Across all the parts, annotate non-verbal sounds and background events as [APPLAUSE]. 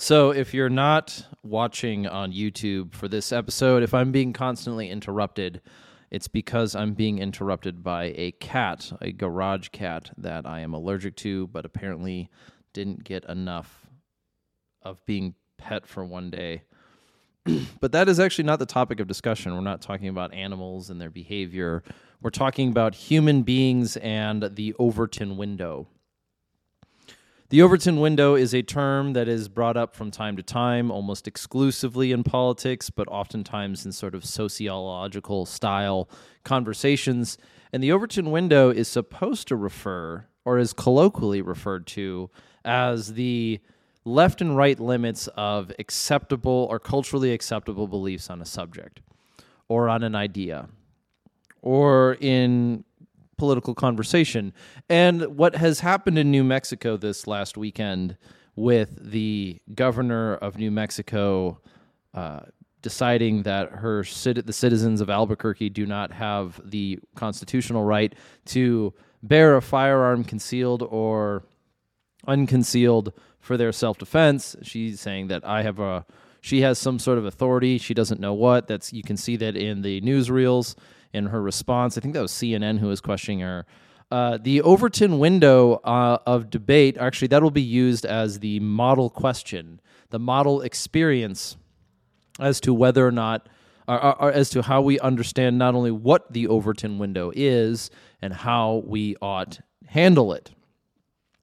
So, if you're not watching on YouTube for this episode, if I'm being constantly interrupted, it's because I'm being interrupted by a cat, a garage cat that I am allergic to, but apparently didn't get enough of being pet for one day. [CLEARS THROAT] but that is actually not the topic of discussion. We're not talking about animals and their behavior. We're talking about human beings and the Overton window. The Overton window is a term that is brought up from time to time, almost exclusively in politics, but oftentimes in sort of sociological style conversations. And the Overton window is supposed to refer, or is colloquially referred to, as the left and right limits of acceptable or culturally acceptable beliefs on a subject or on an idea or in political conversation. And what has happened in New Mexico this last weekend with the governor of New Mexico uh, deciding that her the citizens of Albuquerque do not have the constitutional right to bear a firearm concealed or unconcealed for their self-defense. She's saying that I have a she has some sort of authority. She doesn't know what. That's you can see that in the newsreels in her response. I think that was CNN who was questioning her. Uh, the Overton window uh, of debate, actually, that will be used as the model question, the model experience as to whether or not, or, or, as to how we understand not only what the Overton window is and how we ought handle it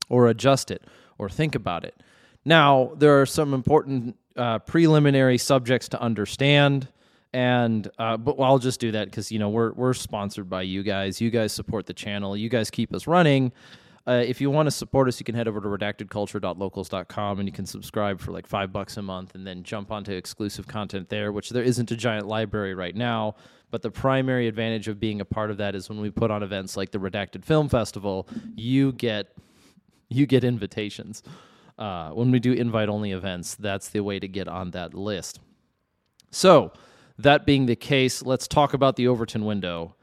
or adjust it or think about it. Now, there are some important uh, preliminary subjects to understand and uh, but I'll just do that because you know we're we're sponsored by you guys. You guys support the channel. You guys keep us running. Uh, if you want to support us, you can head over to redactedculture.locals.com and you can subscribe for like five bucks a month and then jump onto exclusive content there, which there isn't a giant library right now. But the primary advantage of being a part of that is when we put on events like the Redacted Film Festival, you get you get invitations. Uh, when we do invite only events, that's the way to get on that list. So, that being the case, let's talk about the Overton window.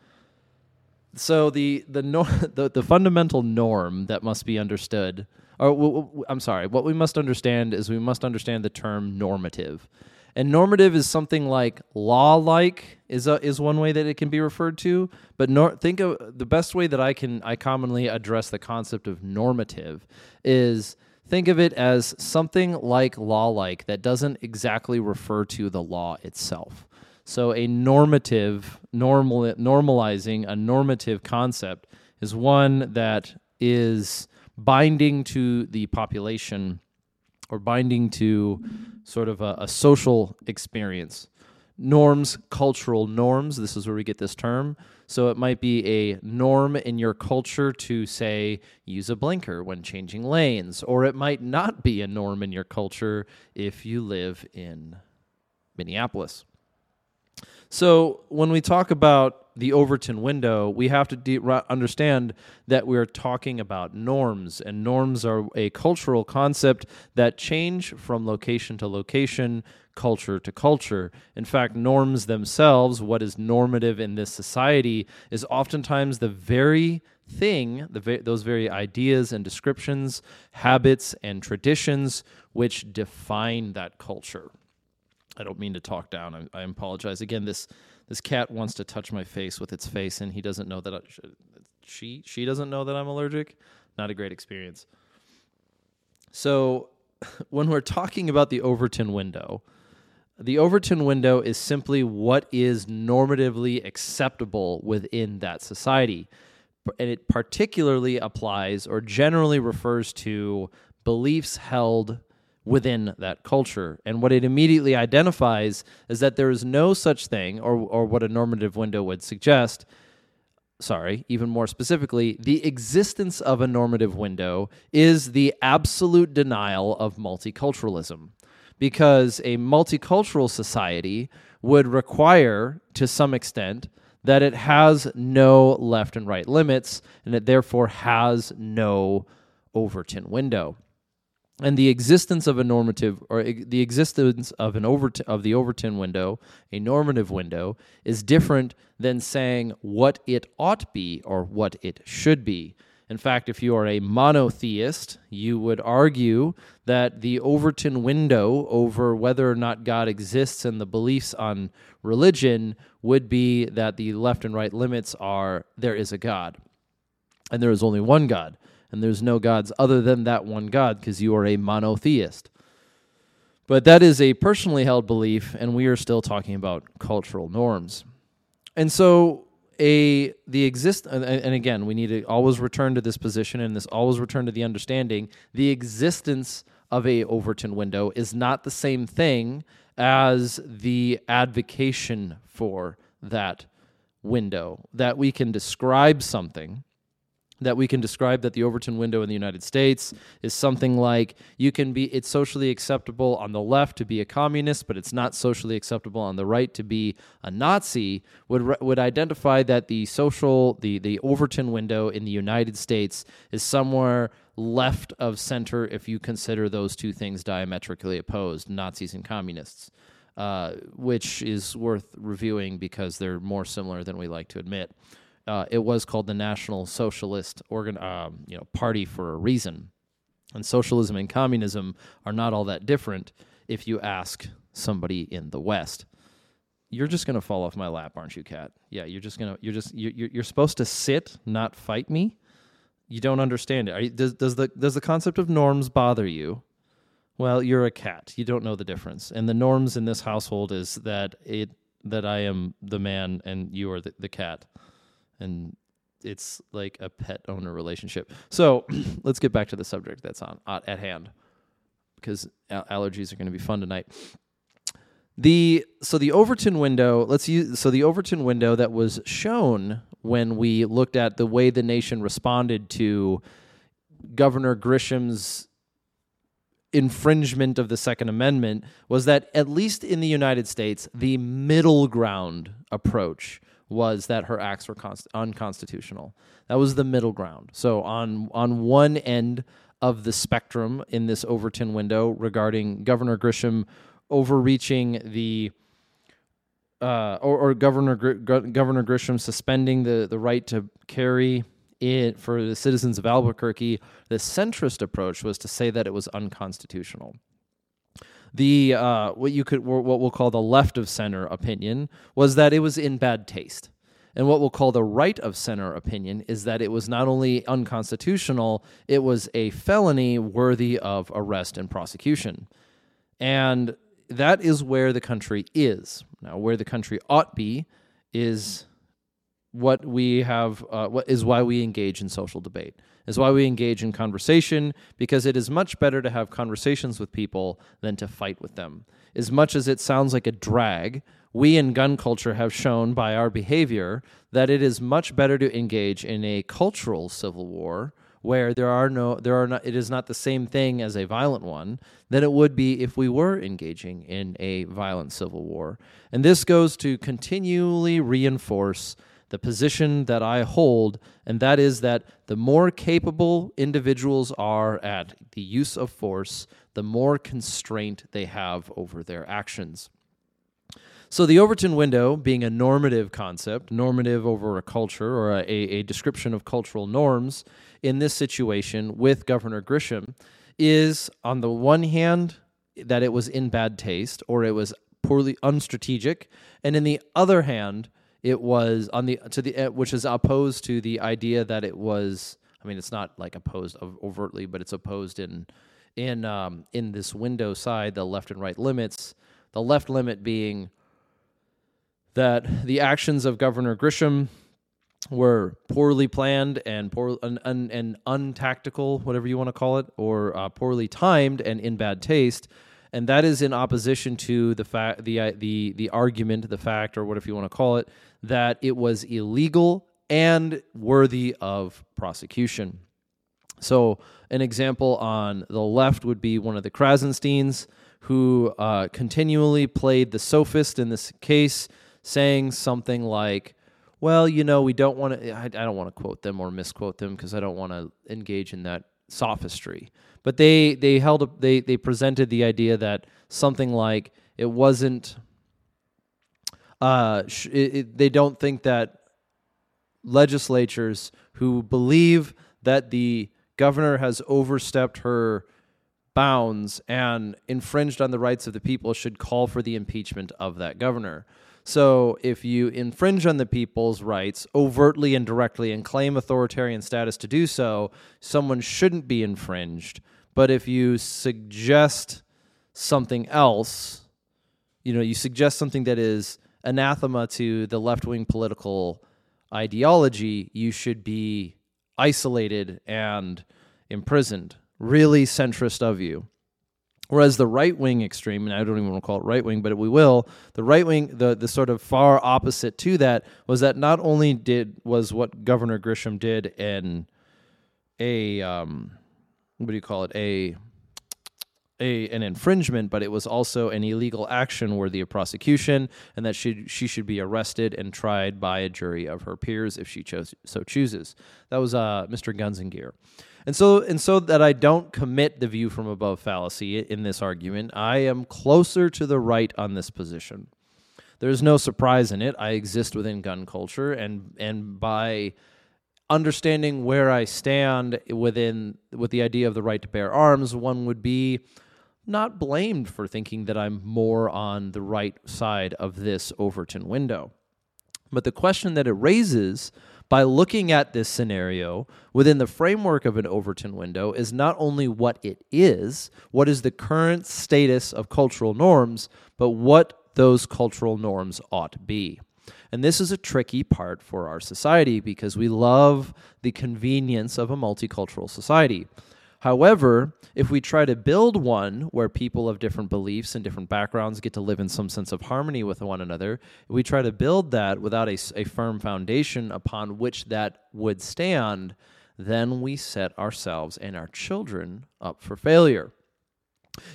So the the nor- [LAUGHS] the, the fundamental norm that must be understood, or w- w- I'm sorry, what we must understand is we must understand the term normative. And normative is something like law-like is a, is one way that it can be referred to. But nor- think of the best way that I can I commonly address the concept of normative is think of it as something like law-like that doesn't exactly refer to the law itself. So a normative, normal, normalizing a normative concept is one that is binding to the population or binding to sort of a, a social experience. Norms, cultural norms, this is where we get this term. So it might be a norm in your culture to say use a blinker when changing lanes, or it might not be a norm in your culture if you live in Minneapolis. So when we talk about the Overton window, we have to de- understand that we're talking about norms, and norms are a cultural concept that change from location to location, culture to culture. In fact, norms themselves, what is normative in this society, is oftentimes the very thing, the those very ideas and descriptions, habits and traditions which define that culture. I don't mean to talk down. I, I, apologize. Again, this this cat wants to touch my face with its face, and he doesn't know that I, she she doesn't know that I'm allergic. Not a great experience. So, [LAUGHS] when we're talking about the Overton window, the Overton window is simply what is normatively acceptable within that society. And it particularly applies or generally refers to beliefs held within that culture. And what it immediately identifies is that there is no such thing, or, or what a normative window would suggest, sorry, even more specifically, the existence of a normative window is the absolute denial of multiculturalism. Because a multicultural society would require, to some extent, that it has no left and right limits, and it therefore has no Overton window and the existence of a normative or the existence of an Overton of the Overton window, a normative window, is different than saying what it ought be or what it should be. In fact, if you are a monotheist, you would argue that the Overton window over whether or not God exists and the beliefs on religion would be that the left and right limits are there is a God, and there is only one God, and there's no gods other than that one God because you are a monotheist. But that is a personally held belief, and we are still talking about cultural norms. And so a the exist and, and again we need to always return to this position and this always return to the understanding the existence of a Overton window is not the same thing as the advocation for that window that we can describe something that we can describe that the Overton window in the United States is something like you can be it's socially acceptable on the left to be a communist but it's not socially acceptable on the right to be a Nazi would would identify that the social the the Overton window in the United States is somewhere left of center if you consider those two things diametrically opposed Nazis and communists uh, which is worth reviewing because they're more similar than we like to admit uh, it was called the National Socialist Organ, um, you know, Party for a reason. And socialism and communism are not all that different if you ask somebody in the West. You're just gonna fall off my lap, aren't you, Cat? Yeah, you're just gonna. You're just. You're, you're supposed to sit, not fight me. You don't understand it. You, does does the does the concept of norms bother you? Well, you're a cat. You don't know the difference. And the norms in this household is that it that I am the man and you are the, the cat and it's like a pet owner relationship. So [CLEARS THROAT] let's get back to the subject that's on at hand because allergies are going to be fun tonight. The so the Overton window, let's use so the Overton window that was shown when we looked at the way the nation responded to Governor Grisham's infringement of the Second Amendment was that at least in the United States, the middle ground approach was that her acts were const- unconstitutional. That was the middle ground. So on on one end of the spectrum in this Overton window regarding Governor Grisham overreaching the uh, or, or, Governor Gr- Governor Grisham suspending the, the right to carry it for the citizens of Albuquerque, the centrist approach was to say that it was unconstitutional. The uh, what you could what we'll call the left of center opinion was that it was in bad taste. And what we'll call the right of center opinion is that it was not only unconstitutional, it was a felony worthy of arrest and prosecution. And that is where the country is. Now, where the country ought be is what we have, uh, what is why we engage in social debate is why we engage in conversation because it is much better to have conversations with people than to fight with them. As much as it sounds like a drag, we in gun culture have shown by our behavior that it is much better to engage in a cultural civil war where there are no there are not it is not the same thing as a violent one than it would be if we were engaging in a violent civil war. And this goes to continually reinforce the position that I hold, and that is that the more capable individuals are at the use of force, the more constraint they have over their actions. So, the Overton window, being a normative concept, normative over a culture or a, a description of cultural norms in this situation with Governor Grisham, is on the one hand that it was in bad taste or it was poorly unstrategic, and in the other hand, it was on the to the uh, which is opposed to the idea that it was I mean it's not like opposed overtly but it's opposed in in um, in this window side the left and right limits. The left limit being that the actions of Governor Grisham were poorly planned and poor and, and, and untactical whatever you want to call it or uh, poorly timed and in bad taste and that is in opposition to the fact the uh, the the argument the fact or whatever you want to call it that it was illegal and worthy of prosecution. So, an example on the left would be one of the Krassensteins, who uh, continually played the sophist in this case, saying something like, well, you know, we don't want to, I, I don't want to quote them or misquote them because I don't want to engage in that sophistry. But they, they held up, they, they presented the idea that something like it wasn't uh, sh- it, it, they don't think that legislatures who believe that the governor has overstepped her bounds and infringed on the rights of the people should call for the impeachment of that governor. So if you infringe on the people's rights overtly and directly and claim authoritarian status to do so, someone shouldn't be infringed. But if you suggest something else, you know, you suggest something that is anathema to the left wing political ideology, you should be isolated and imprisoned. Really centrist of you. Whereas the right wing extreme, and I don't even want to call it right wing, but we will, the right wing, the, the sort of far opposite to that was that not only did was what Governor Grisham did in a um, what do you call it? A a, an infringement, but it was also an illegal action worthy of prosecution, and that she she should be arrested and tried by a jury of her peers if she chose so chooses. That was uh, Mr. Guns and Gear. And so, and so that I don't commit the view from above fallacy in this argument, I am closer to the right on this position. There's no surprise in it. I exist within gun culture, and and by understanding where I stand within with the idea of the right to bear arms, one would be not blamed for thinking that I'm more on the right side of this Overton window. But the question that it raises by looking at this scenario within the framework of an Overton window is not only what it is, what is the current status of cultural norms, but what those cultural norms ought to be. And this is a tricky part for our society because we love the convenience of a multicultural society. However, if we try to build one where people of different beliefs and different backgrounds get to live in some sense of harmony with one another, we try to build that without a, a firm foundation upon which that would stand, then we set ourselves and our children up for failure.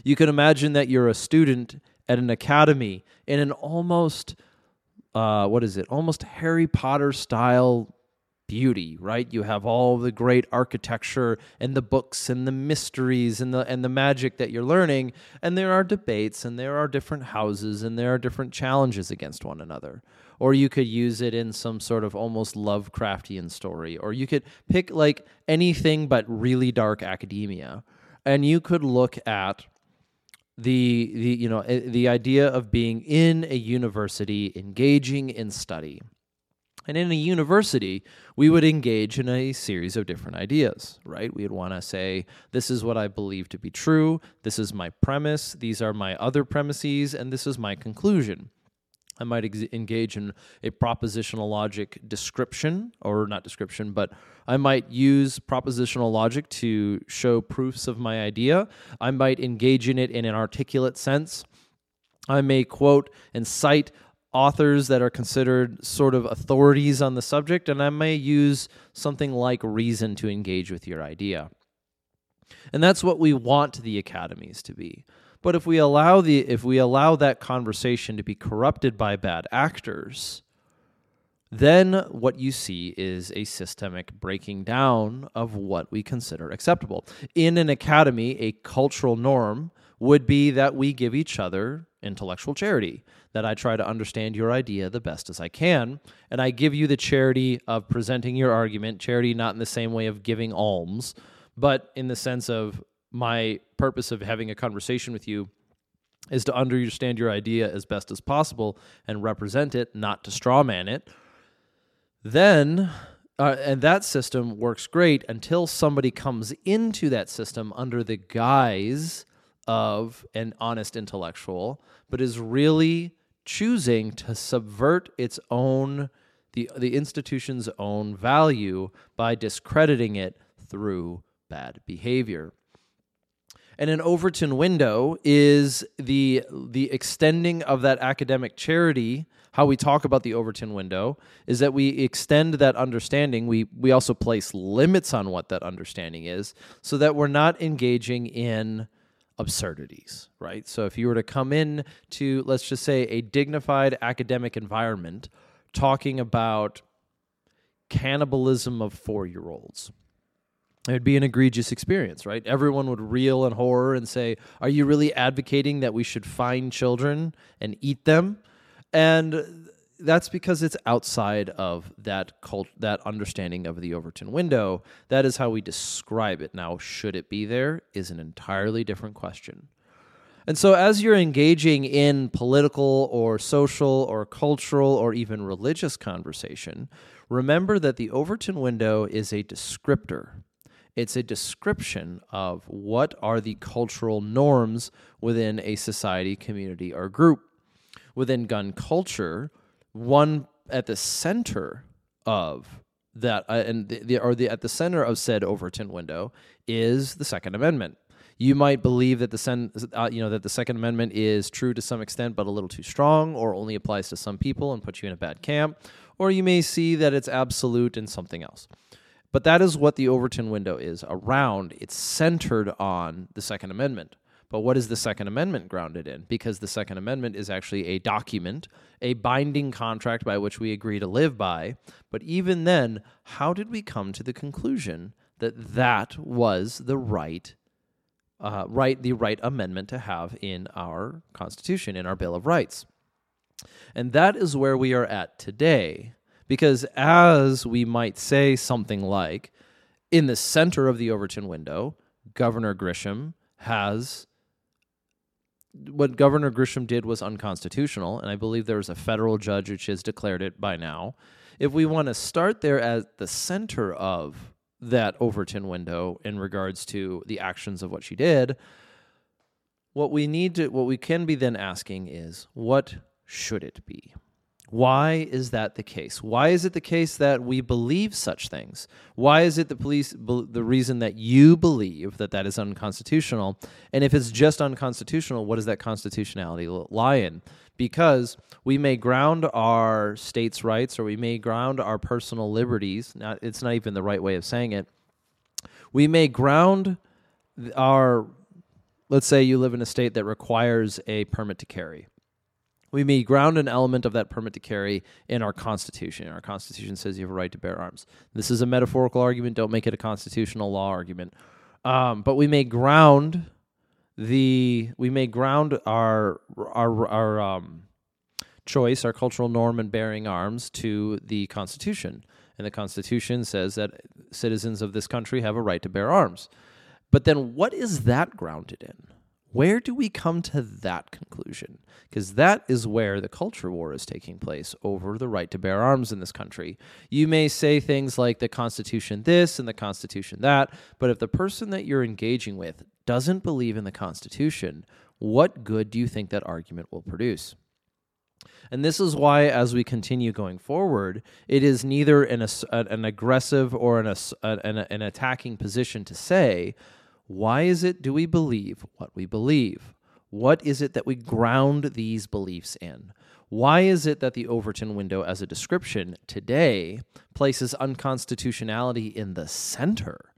You can imagine that you're a student at an academy in an almost, uh, what is it, almost Harry Potter style beauty, right? You have all the great architecture and the books and the mysteries and the and the magic that you're learning, and there are debates and there are different houses and there are different challenges against one another. Or you could use it in some sort of almost Lovecraftian story, or you could pick like anything but really dark academia, and you could look at the the you know eh, the idea of being in a university engaging in study and in a university, we would engage in a series of different ideas, right? We would want to say, this is what I believe to be true, this is my premise, these are my other premises, and this is my conclusion. I might ex- engage in a propositional logic description, or not description, but I might use propositional logic to show proofs of my idea. I might engage in it in an articulate sense. I may quote and cite authors that are considered sort of authorities on the subject, and I may use something like reason to engage with your idea. And that's what we want the academies to be. But if we allow the if we allow that conversation to be corrupted by bad actors, then what you see is a systemic breaking down of what we consider acceptable. In an academy, a cultural norm would be that we give each other intellectual charity, that I try to understand your idea the best as I can, and I give you the charity of presenting your argument, charity not in the same way of giving alms, but in the sense of my purpose of having a conversation with you is to understand your idea as best as possible and represent it, not to strawman it. Then uh, and that system works great until somebody comes into that system under the guise of an honest intellectual, but is really choosing to subvert its own the the institution's own value by discrediting it through bad behavior. And an Overton window is the the extending of that academic charity. How we talk about the Overton window is that we extend that understanding. We we also place limits on what that understanding is, so that we're not engaging in absurdities, right? So if you were to come in to, let's just say, a dignified academic environment talking about cannibalism of four year olds, it would be an egregious experience, right? Everyone would reel in horror and say, Are you really advocating that we should find children and eat them? And that's because it's outside of that cult that understanding of the Overton window. That is how we describe it. Now, should it be there is an entirely different question. And so, as you're engaging in political or social or cultural or even religious conversation, remember that the Overton window is a descriptor. It's a description of what are the cultural norms within a society, community, or group. Within gun culture, one at the center of that, uh, and the, the, or the at the center of said Overton window is the Second Amendment you might believe that the sen- uh, you know that the Second Amendment is true to some extent, but a little too strong, or only applies to some people and puts you in a bad camp, or you may see that it's absolute in something else. But that is what the Overton window is around. It's centered on the Second Amendment. But what is the Second Amendment grounded in? Because the Second Amendment is actually a document, a binding contract by which we agree to live by. But even then, how did we come to the conclusion that that was the right uh, right the right amendment to have in our Constitution, in our Bill of Rights. And that is where we are at today. Because as we might say something like, in the center of the Overton window, Governor Grisham has what Governor Grisham did was unconstitutional, and I believe there was a federal judge which has declared it by now. If we want to start there at the center of that Overton window in regards to the actions of what she did. What we need to, what we can be then asking is, what should it be? Why is that the case? Why is it the case that we believe such things? Why is it the police the reason that you believe that that is unconstitutional? And if it's just unconstitutional, what does that constitutionality lie in? Because we may ground our states' rights or we may ground our personal liberties. Not, it's not even the right way of saying it. We may ground our, let's say you live in a state that requires a permit to carry we may ground an element of that permit to carry in our Constitution. Our Constitution says you have a right to bear arms. This is a metaphorical argument. Don't make it a constitutional law argument. Um, but we may ground the we may ground our our our um, choice, our cultural norm in bearing arms to the Constitution. And the Constitution says that citizens of this country have a right to bear arms. But then what is that grounded in? Where do we come to that conclusion? Because that is where the culture war is taking place over the right to bear arms in this country. You may say things like the Constitution this and the Constitution that, but if the person that you're engaging with doesn't believe in the Constitution, what good do you think that argument will produce? And this is why, as we continue going forward, it is neither an, an aggressive or an, an, an attacking position to say, why is it do we believe what we believe? What is it that we ground these beliefs in? Why is it that the Overton window, as a description today, places unconstitutionality in the center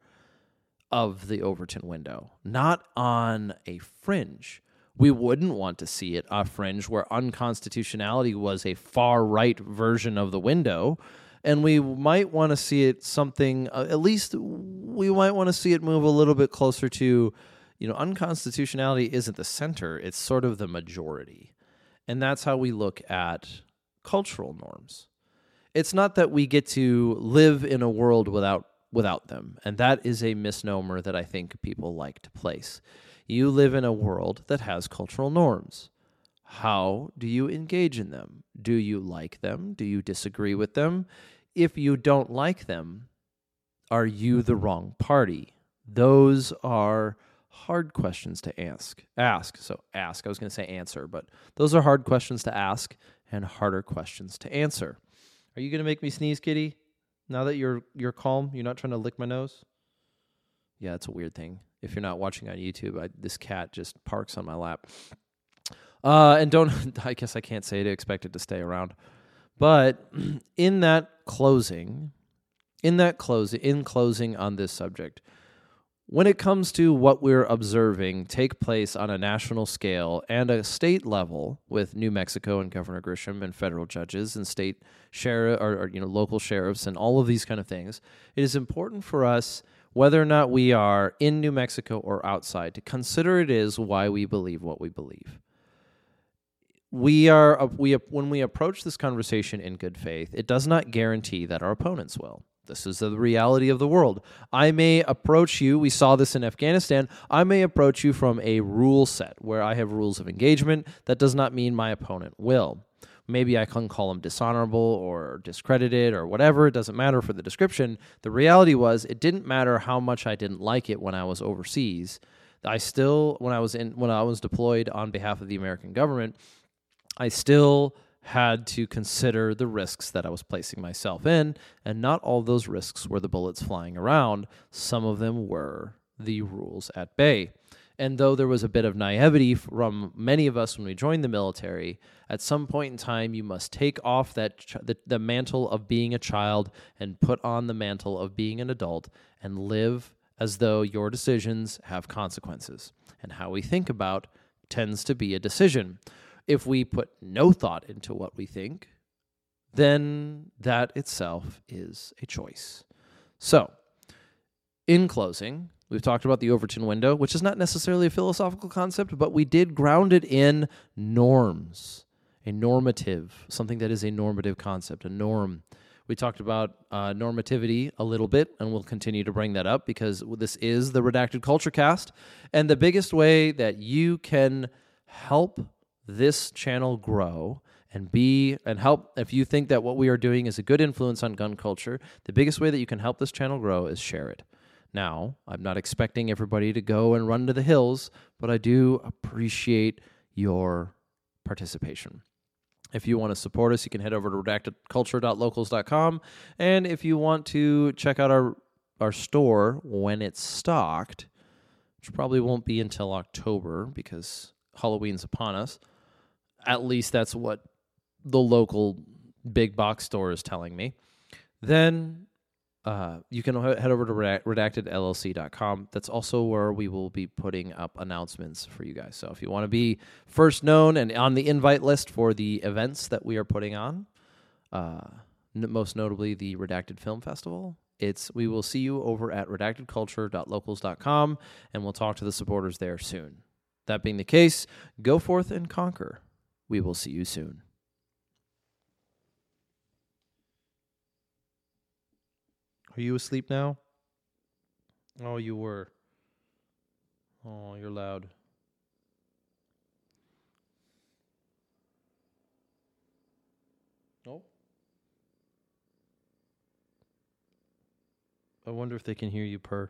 of the Overton window, not on a fringe? We wouldn't want to see it a fringe where unconstitutionality was a far right version of the window and we might want to see it something uh, at least we might want to see it move a little bit closer to you know unconstitutionality isn't the center it's sort of the majority. And that's how we look at cultural norms. It's not that we get to live in a world without without them and that is a misnomer that i think people like to place. You live in a world that has cultural norms how do you engage in them? Do you like them? Do you disagree with them? If you don't like them, are you the mm-hmm. wrong party? Those are hard questions to ask. Ask. So ask. I was going to say answer, but those are hard questions to ask and harder questions to answer. Are you going to make me sneeze, kitty? Now that you're you're calm, you're not trying to lick my nose? Yeah, it's a weird thing. If you're not watching on YouTube, I, this cat just parks on my lap. Uh, and don't, [LAUGHS] I guess I can't say to expect it to stay around. But [CLEARS THROAT] in that closing, in that closing, in closing on this subject, when it comes to what we're observing take place on a national scale and a state level with New Mexico and Governor Grisham and federal judges and state sheriff or, or, you know local sheriffs and all of these kind of things, it is important for us whether or not we are in New Mexico or outside to consider it is why we believe what we believe we are we when we approach this conversation in good faith, it does not guarantee that our opponents will. This is the reality of the world. I may approach you, we saw this in Afghanistan. I may approach you from a rule set where I have rules of engagement. That does not mean my opponent will. Maybe I can call him dishonorable or discredited or whatever. It doesn't matter for the description. The reality was, it didn't matter how much I didn't like it when I was overseas. I still, when I was in, when I was deployed on behalf of the American government, I still had to consider the risks that I was placing myself in, and not all those risks were the bullets flying around. Some of them were the rules at bay. And though there was a bit of naivety from many of us when we joined the military, at some point in time, you must take off that ch- the, the mantle of being a child and put on the mantle of being an adult and live as though your decisions have consequences. And how we think about tends to be a decision. If we put no thought into what we think, then that itself is a choice. So, in closing, we've talked about the Overton window, which is not necessarily a philosophical concept, but we did ground it in norms, a normative, something that is a normative concept, a norm. We talked about uh, normativity a little bit, and we'll continue to bring that up because this is the Redacted Culture Cast. And the biggest way that you can help this channel grow and be and help if you think that what we are doing is a good influence on gun culture the biggest way that you can help this channel grow is share it. Now i'm not expecting everybody to go and run to the hills but i do appreciate your participation. If you want to support us you can head over to redactedculture.locals.com and if you want to check out our our store when it's stocked which probably won't be until october because halloween's upon us at least that's what the local big box store is telling me, then uh, you can head over to redactedllc.com. That's also where we will be putting up announcements for you guys. So if you want to be first known and on the invite list for the events that we are putting on, uh, most notably the Redacted Film Festival, it's we will see you over at redactedculture.locals.com and we'll talk to the supporters there soon. That being the case, go forth and conquer. We will see you soon. Are you asleep now? Oh, you were. Oh, you're loud. Nope. I wonder if they can hear you purr.